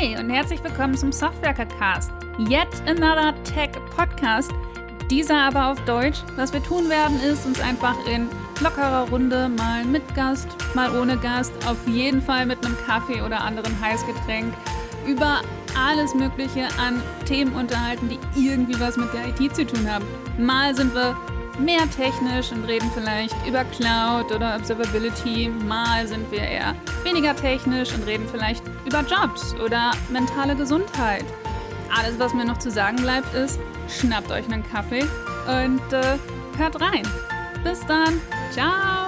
Hi und herzlich willkommen zum Softwaker Cast. Yet another Tech Podcast. Dieser aber auf Deutsch. Was wir tun werden, ist uns einfach in lockerer Runde mal mit Gast, mal ohne Gast, auf jeden Fall mit einem Kaffee oder anderen Heißgetränk über alles Mögliche an Themen unterhalten, die irgendwie was mit der IT zu tun haben. Mal sind wir mehr technisch und reden vielleicht über Cloud oder Observability. Mal sind wir eher weniger technisch und reden vielleicht über Jobs oder mentale Gesundheit. Alles, was mir noch zu sagen bleibt, ist, schnappt euch einen Kaffee und äh, hört rein. Bis dann. Ciao.